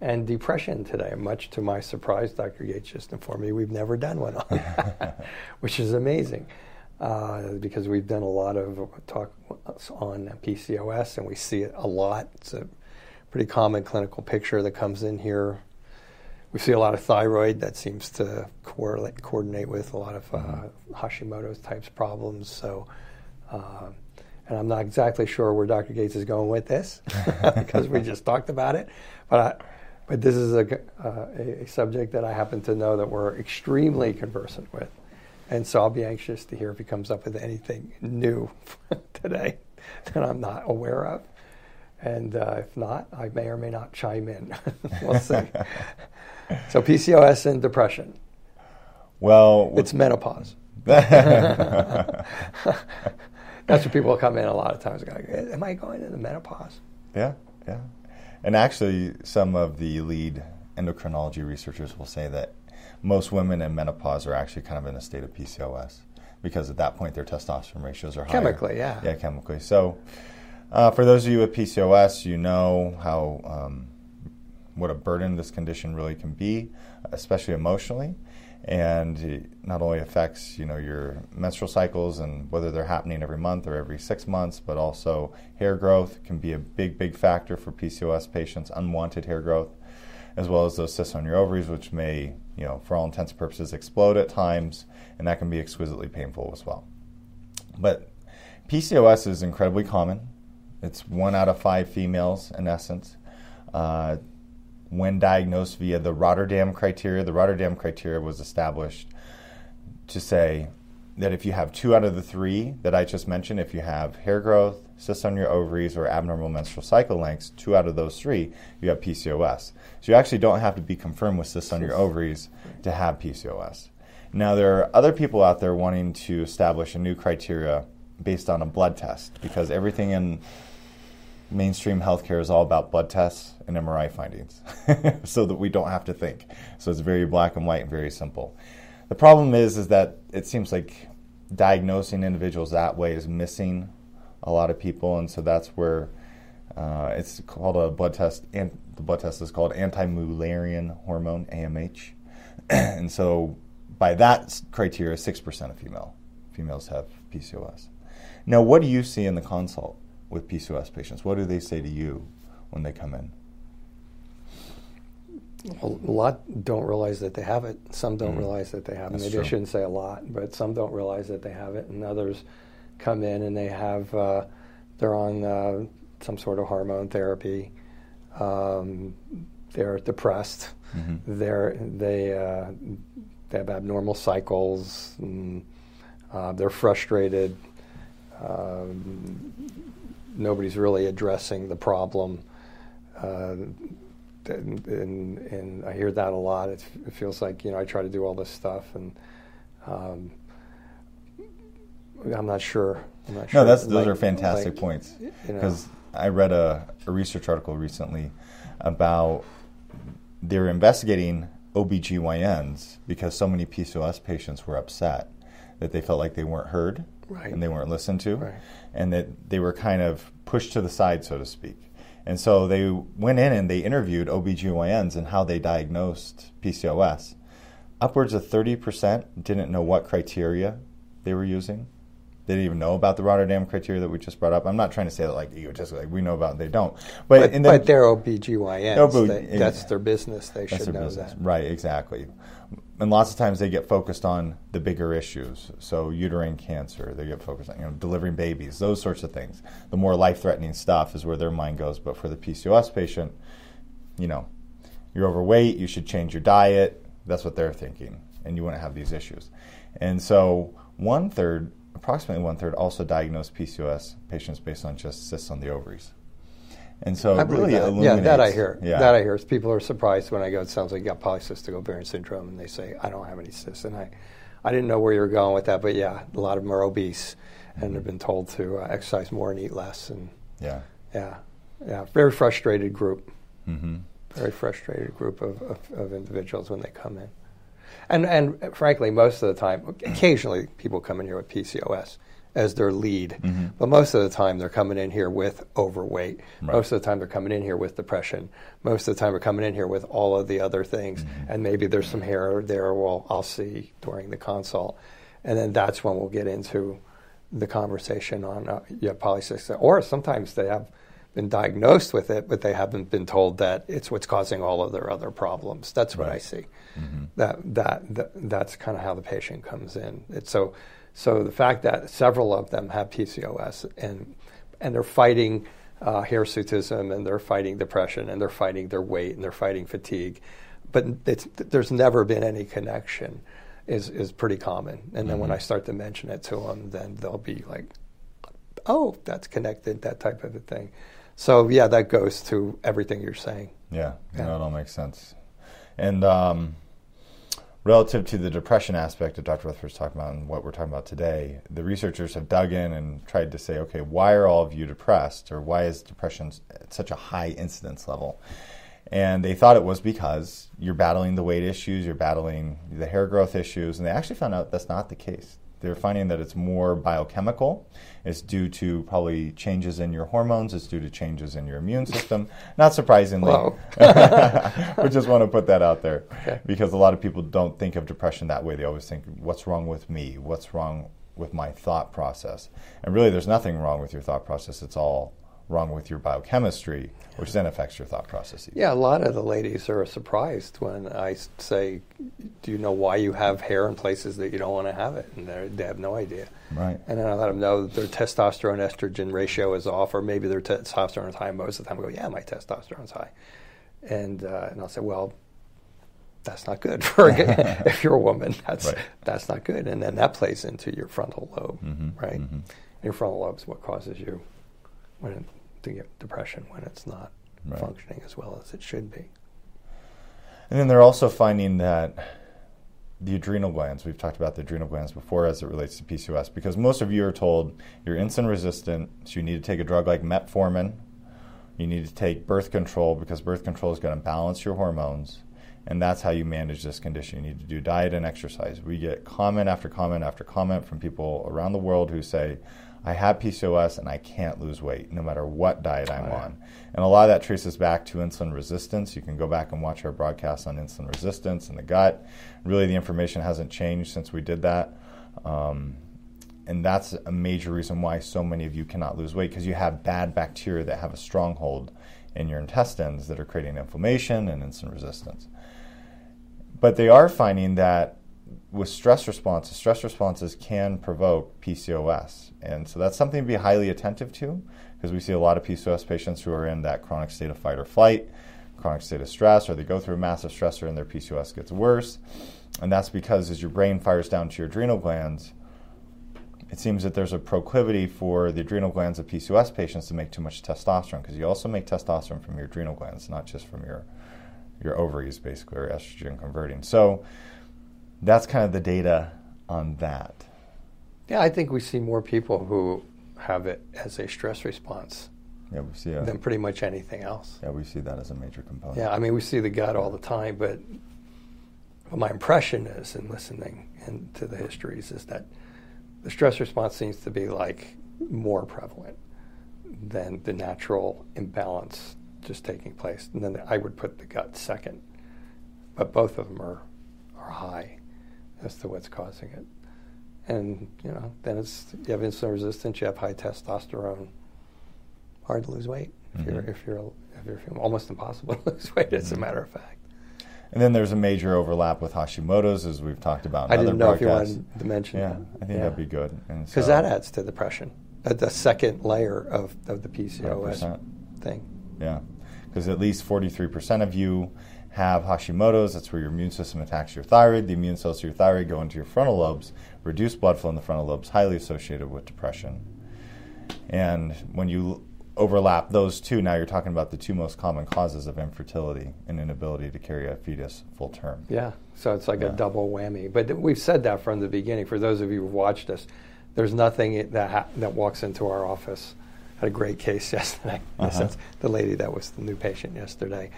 and depression today. Much to my surprise, Dr. Gates just informed me we've never done one on that, which is amazing uh, because we've done a lot of talk on PCOS and we see it a lot. It's a pretty common clinical picture that comes in here. We see a lot of thyroid that seems to correlate, coordinate with a lot of uh, Hashimoto's types problems. So, uh, and I'm not exactly sure where Dr. Gates is going with this because we just talked about it, but. I, but this is a, uh, a, subject that I happen to know that we're extremely conversant with. And so I'll be anxious to hear if he comes up with anything new today that I'm not aware of. And uh, if not, I may or may not chime in. we'll see. so PCOS and depression. Well, it's menopause. That's what people come in a lot of times. Am I going into menopause? Yeah, yeah. And actually, some of the lead endocrinology researchers will say that most women in menopause are actually kind of in a state of PCOS because at that point their testosterone ratios are higher. Chemically, yeah. Yeah, chemically. So, uh, for those of you with PCOS, you know how um, what a burden this condition really can be, especially emotionally and it not only affects you know your menstrual cycles and whether they're happening every month or every six months, but also hair growth can be a big big factor for PCOS patients, unwanted hair growth, as well as those cysts on your ovaries, which may you know for all intents and purposes explode at times, and that can be exquisitely painful as well. But PCOS is incredibly common. It's one out of five females in essence. Uh, when diagnosed via the Rotterdam criteria. The Rotterdam criteria was established to say that if you have two out of the three that I just mentioned, if you have hair growth, cysts on your ovaries, or abnormal menstrual cycle lengths, two out of those three, you have PCOS. So you actually don't have to be confirmed with cysts on your ovaries to have PCOS. Now, there are other people out there wanting to establish a new criteria based on a blood test because everything in mainstream healthcare is all about blood tests and MRI findings so that we don't have to think. So it's very black and white and very simple. The problem is is that it seems like diagnosing individuals that way is missing a lot of people and so that's where uh, it's called a blood test and the blood test is called anti-mullerian hormone AMH. and so by that criteria 6% of female females have PCOS. Now, what do you see in the consult with PCOS patients? What do they say to you when they come in? A lot don't realize that they have it. Some don't Mm. realize that they have it. Maybe I shouldn't say a lot, but some don't realize that they have it, and others come in and they have uh, they're on uh, some sort of hormone therapy. Um, they're depressed. Mm-hmm. They're they uh, they have abnormal cycles. And, uh, they're frustrated. Um, nobody's really addressing the problem. Uh, and, and, and I hear that a lot. It, it feels like you know I try to do all this stuff, and um, I'm not sure. I'm not sure. No, that's, those like- are fantastic like, points. you know. Because I read a, a research article recently about they're investigating OBGYNs because so many PCOS patients were upset that they felt like they weren't heard Right. and they weren't listened to Right. and that they were kind of pushed to the side, so to speak. And so they went in and they interviewed OBGYNs and how they diagnosed PCOS. Upwards of 30% didn't know what criteria they were using. They didn't even know about the Rotterdam criteria that we just brought up. I'm not trying to say that like just like we know about it, they don't. But, But, then, but they're OBGYNs. But- They- that's their business. They should know business. that. Right, exactly. And lots of times they get focused on the bigger issues. So uterine cancer, they get focused on you know delivering babies, those sorts of things. The more life-threatening stuff is where their mind goes. But for the PCOS patient, you know, you're overweight, you should change your diet. That's what they're thinking, and you wouldn't have these issues. And so one third, approximately one third, also diagnose PCOS patients based on just cysts on the ovaries. And so I it really that. Yeah, that I hear. Yeah. That I hear. People are surprised when I go. It sounds like you got polycystic ovarian syndrome, and they say I don't have any cysts. And I, I didn't know where you were going with that, but yeah, a lot of them are obese, and have been told to uh, exercise more and eat less. And Yeah. yeah, yeah, very frustrated group. Mm-hmm. Very frustrated group of, of, of individuals when they come in. And and frankly, most of the time, occasionally people come in here with PCOS as their lead, Mm-hmm. but most of the time they're coming in here with overweight. Right. Most of the time they're coming in here with depression. Most of the time they're coming in here with all of the other things, Mm-hmm. and maybe there's some hair there. Well, I'll see during the consult, and then that's when we'll get into the conversation on uh, yeah polycystic, or sometimes they have been diagnosed with it, but they haven't been told that it's what's causing all of their other problems. That's what I Right. see. That, that that that's kind of how the patient comes in. It's so so the fact that several of them have PCOS and and they're fighting uh, hirsutism and they're fighting depression and they're fighting their weight and they're fighting fatigue, but it's, there's never been any connection. Is is pretty common. And then when I start to mention it to them, then they'll be like, oh, that's connected, that type of a thing. So yeah, that goes to everything you're saying. Yeah, Yeah. no, it all makes sense. And um, relative to the depression aspect that Dr. Rutherford's talking about and what we're talking about today, the researchers have dug in and tried to say, okay, why are all of you depressed, or why is depression at such a high incidence level? And they thought it was because you're battling the weight issues, you're battling the hair growth issues, and they actually found out that's not the case. They're finding that it's more biochemical. It's due to probably changes in your hormones. It's due to changes in your immune system. Not surprisingly, we just want to put that out there Okay. because a lot of people don't think of depression that way. They always think, "What's wrong with me? What's wrong with my thought process?" And really, there's nothing wrong with your thought process. It's all wrong with your biochemistry, which then affects your thought processes. Yeah, a lot of the ladies are surprised when I say, "Do you know why you have hair in places that you don't want to have it?" And they're- have no idea. Right. And then I let them know that their testosterone estrogen ratio is off, or maybe their testosterone is high. Most of the time, I go, "Yeah, my testosterone's high," and uh, and I'll say, "Well." That's not good for if you're a woman. That's Right. that's not good, and then that plays into your frontal lobe, Mm-hmm, right? Your frontal lobe is what causes you when it, to get depression when it's not Right. functioning as well as it should be. And then they're also finding that the adrenal glands, we've talked about the adrenal glands before as it relates to PCOS, because most of you are told you're insulin resistant, so you need to take a drug like metformin. You need to take birth control because birth control is going to balance your hormones. And that's how you manage this condition. You need to do diet and exercise. We get comment after comment after comment from people around the world who say, I have PCOS and I can't lose weight no matter what diet I'm on. And a lot of that traces back to insulin resistance. You can go back and watch our broadcast on insulin resistance and the gut. Really, the information hasn't changed since we did that. Um, and that's a major reason why so many of you cannot lose weight because you have bad bacteria that have a stronghold in your intestines that are creating inflammation and insulin resistance. But they are finding that with stress responses, stress responses can provoke PCOS. And so that's something to be highly attentive to because we see a lot of PCOS patients who are in that chronic state of fight or flight, chronic state of stress, or they go through a massive stressor and their PCOS gets worse. And that's because as your brain fires down to your adrenal glands, it seems that there's a proclivity for the adrenal glands of PCOS patients to make too much testosterone because you also make testosterone from your adrenal glands, not just from your your ovaries, basically, are estrogen converting. So that's kind of the data on that. Yeah, I think we see more people who have it as a stress response yeah, we see a, than pretty much anything else. Yeah, we see that as a major component. Yeah, I mean, we see the gut all the time, but my impression is in listening into the histories is that the stress response seems to be like more prevalent than the natural imbalance just taking place. And then I would put the gut second, but both of them are, are high as to what's causing it. And you know, then it's you have insulin resistance, you have high testosterone. Hard to lose weight if mm-hmm. you're if you're if you're almost impossible to lose weight. As mm-hmm. a matter of fact. And then there's a major overlap with Hashimoto's, as we've talked about. I didn't know if you wanted to mention. Yeah, I think yeah. that'd be good because so that adds to depression. The second layer of, of the PCOS 100%. thing. Yeah, because at least 43% of you have Hashimoto's. That's where your immune system attacks your thyroid. The immune cells of your thyroid go into your frontal lobes, reduce blood flow in the frontal lobes, highly associated with depression. And when you overlap those two, now you're talking about the two most common causes of infertility and inability to carry a fetus full term. Yeah, so it's like yeah. a double whammy. But we've said that from the beginning. For those of you who've watched us, there's nothing that ha- that walks into our office. Had a great case yesterday. Uh-huh. the lady that was the new patient yesterday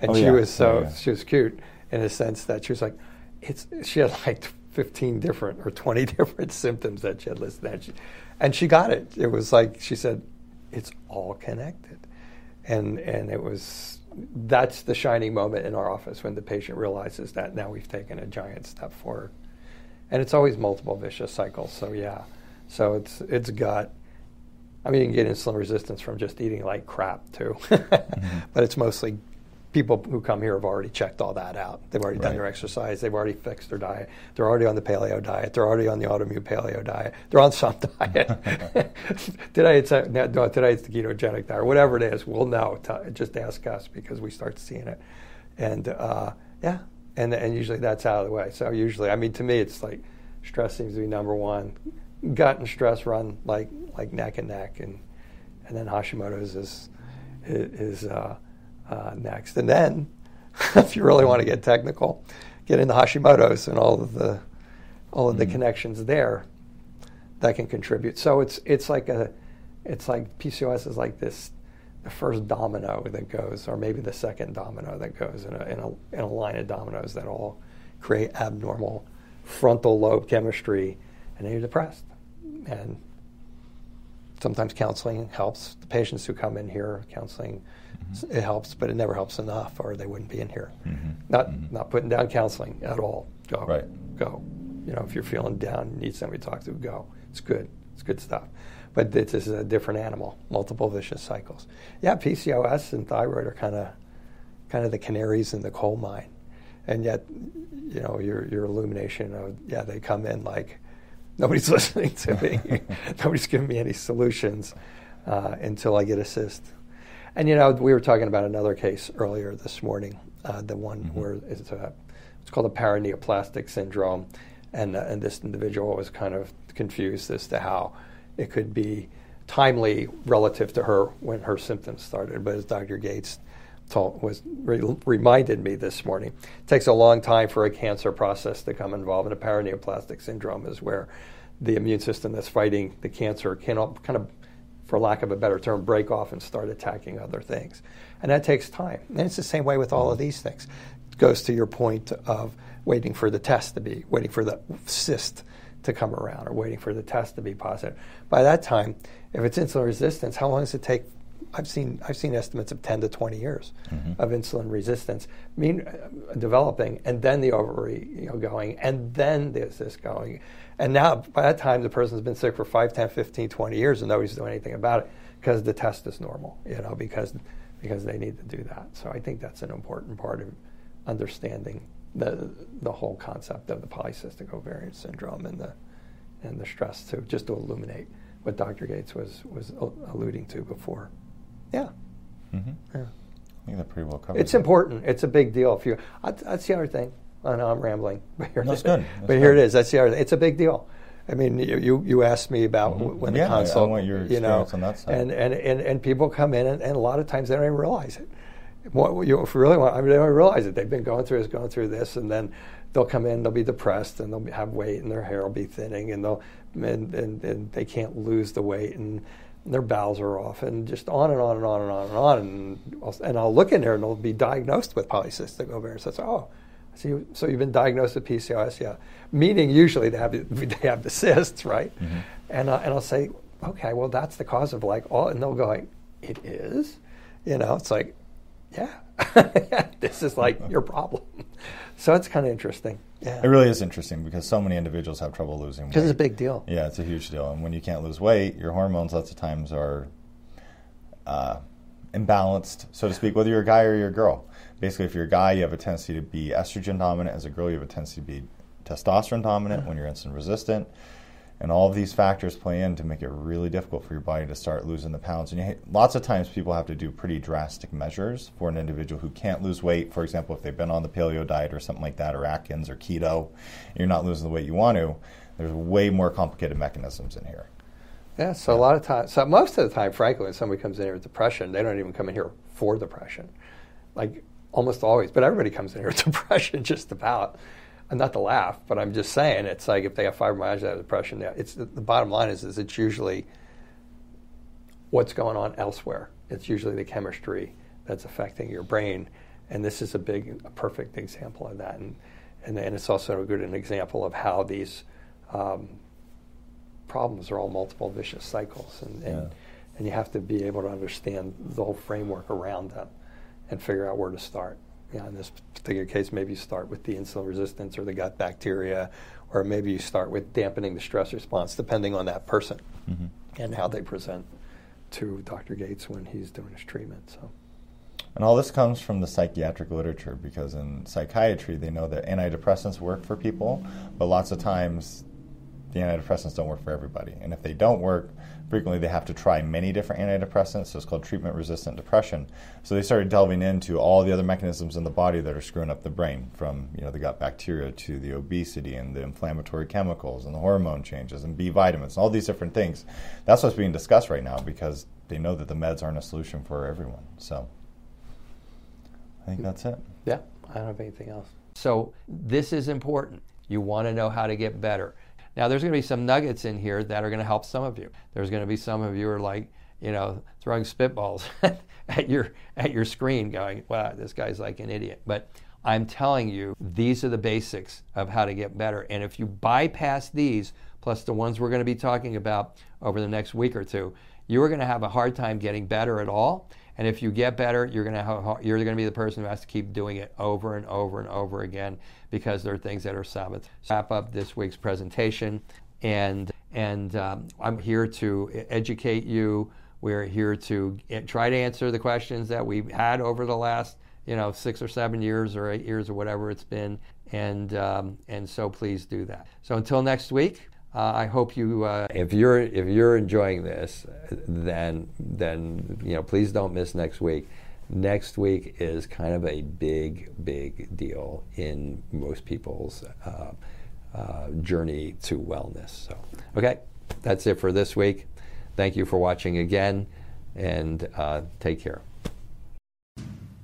and oh, she yeah. was so yeah. she was cute in a sense that she was like, it's she had like 15 different or 20 different symptoms that she had listed, and she, and she got it. It was like she said, it's all connected, and and it was that's the shining moment in our office when the patient realizes that now we've taken a giant step forward, and it's always multiple vicious cycles. So yeah, so it's it's gut. I mean, you can get insulin resistance from just eating like crap too, mm-hmm. but it's mostly people who come here have already checked all that out. They've already right. done their exercise. They've already fixed their diet. They're already on the paleo diet. They're already on the autoimmune paleo diet. They're on some diet. today it's a, no, today it's the ketogenic diet or whatever it is. We'll know. Just ask us because we start seeing it. And uh, yeah, and and usually that's out of the way. So usually, I mean, to me, it's like stress seems to be number one. Gut and stress run like like neck and neck, and and then Hashimoto's is is. Uh, uh, next. And then, if you really want to get technical, get into Hashimoto's and all of the all of the mm. connections there that can contribute. So it's it's like a it's like PCOS is like this the first domino that goes, or maybe the second domino that goes in a, in a, in a line of dominoes that all create abnormal frontal lobe chemistry, and then you're depressed. And sometimes counseling helps. The patients who come in here, counseling it helps, but it never helps enough, or they wouldn't be in here. Mm-hmm. Not mm-hmm. not putting down counseling at all. Go, right. go. You know, if you're feeling down, need somebody to talk to, go. It's good. It's good stuff. But this is a different animal. Multiple vicious cycles. Yeah, PCOS and thyroid are kind of kind of the canaries in the coal mine, and yet, you know, your your illumination of yeah, they come in like nobody's listening to me, nobody's giving me any solutions uh, until I get assist. And you know, we were talking about another case earlier this morning, uh, the one mm-hmm. where it's, a, it's called a paraneoplastic syndrome, and uh, and this individual was kind of confused as to how it could be timely relative to her when her symptoms started. But as Dr. Gates told, was re- reminded me this morning, it takes a long time for a cancer process to come involved, and a paraneoplastic syndrome is where the immune system that's fighting the cancer can kind of for lack of a better term, break off and start attacking other things. And that takes time. And it's the same way with all of these things. It goes to your point of waiting for the test to be, waiting for the cyst to come around, or waiting for the test to be positive. By that time, if it's insulin resistance, how long does it take I've seen I've seen estimates of 10 to 20 years of insulin resistance, mean uh, developing, and then the ovary you know going, and then there's this going, and now by that time the person's been sick for 5, 10, 15, 20 years, and nobody's doing anything about it because the test is normal, you know, because because they need to do that. So I think that's an important part of understanding the the whole concept of the polycystic ovarian syndrome and the and the stress to just to illuminate what Dr. Gates was was alluding to before. Yeah. Mm-hmm. Yeah. I think that pretty well covers. It's it. important. It's a big deal. If you, that's, that's the other thing. I know I'm rambling, but here, That's good. That's but here good. it is. That's the other. thing. It's a big deal. I mean, you you, you asked me about w when Mm-hmm. Yeah, I- the I want your you know, on that side. And, and and and people come in, and, and a lot of times they don't even realize it. What you if you really want, I mean, they don't realize it. They've been going through this, going through this, and then they'll come in, they'll be depressed, and they'll have weight, and their hair will be thinning, and they'll and, and, and they can't lose the weight, and their bowels are off, and just on and on and on and on and on, and I'll, and I'll look in there, and they'll be diagnosed with polycystic ovarian. So, oh, so, you, so you've been diagnosed with PCOS, yeah. Meaning usually they have the, they have the cysts, right? And uh, and I'll say, okay, well that's the cause of like all, and they'll go like, it is, you know, it's like, yeah, this is like your problem. So it's kind of interesting, yeah, It really is interesting because so many individuals have trouble losing weight. because it's a big deal. Yeah, it's a huge deal. And when you can't lose weight, your hormones lots of times are uh, imbalanced, so to speak, whether you're a guy or you're a girl. Basically, if you're a guy, you have a tendency to be estrogen dominant. As a girl, you have a tendency to be testosterone dominant when you're insulin resistant. And all of these factors play in to make it really difficult for your body to start losing the pounds. And you, lots of times people have to do pretty drastic measures for an individual who can't lose weight. For example, if they've been on the paleo diet or something like that, or Atkins or keto, you're not losing the weight you want to, there's way more complicated mechanisms in here. Yeah, so a lot of times, so most of the time, frankly, when somebody comes in here with depression, they don't even come in here for depression. Like almost always, but everybody comes in here with depression just about. Not to laugh, but I'm just saying it's like if they have fibromyalgia, they have depression. It's the, the bottom line is, is it's usually what's going on elsewhere. It's usually the chemistry that's affecting your brain, and this is a big, a perfect example of that. And and, and it's also a good an example of how these um, problems are all multiple vicious cycles, and, and, Yeah. and you have to be able to understand the whole framework around them and figure out where to start. Yeah, in this particular case, maybe you start with the insulin resistance or the gut bacteria, or maybe you start with dampening the stress response, depending on that person mm-hmm. and how they present to Dr. Gates when he's doing his treatment. So. And all this comes from the psychiatric literature because in psychiatry they know that antidepressants work for people, but lots of times the antidepressants don't work for everybody. And if they don't work, frequently they have to try many different antidepressants. So it's called treatment resistant depression. So they started delving into all the other mechanisms in the body that are screwing up the brain, from you know the gut bacteria to the obesity and the inflammatory chemicals and the hormone changes and B vitamins, and all these different things. That's what's being discussed right now because they know that the meds aren't a solution for everyone. So I think that's it. Yeah, I don't have anything else. So this is important. You want to know how to get better. Now there's going to be some nuggets in here that are going to help some of you. There's going to be some of you are like, you know, throwing spitballs at your at your screen, going, "Wow, this guy's like an idiot." But I'm telling you, these are the basics of how to get better. And if you bypass these, plus the ones we're going to be talking about over the next week or two, you are going to have a hard time getting better at all. And if you get better, you're going to have, you're going to be the person who has to keep doing it over and over and over again because there are things that are sabotaged. Wrap up this week's presentation, and and um, I'm here to educate you. We're here to eh, try to answer the questions that we've had over the last you know six or seven years or eight years or whatever it's been, and um, and so please do that. So until next week. Uh, I hope you. Uh, if you're if you're enjoying this, then then you know please don't miss next week. Next week is kind of a big big deal in most people's uh, uh, journey to wellness. So okay, that's it for this week. Thank you for watching again, and uh, take care.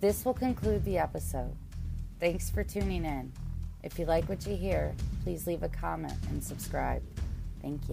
This will conclude the episode. Thanks for tuning in. If you like what you hear, please leave a comment and subscribe. Thank you.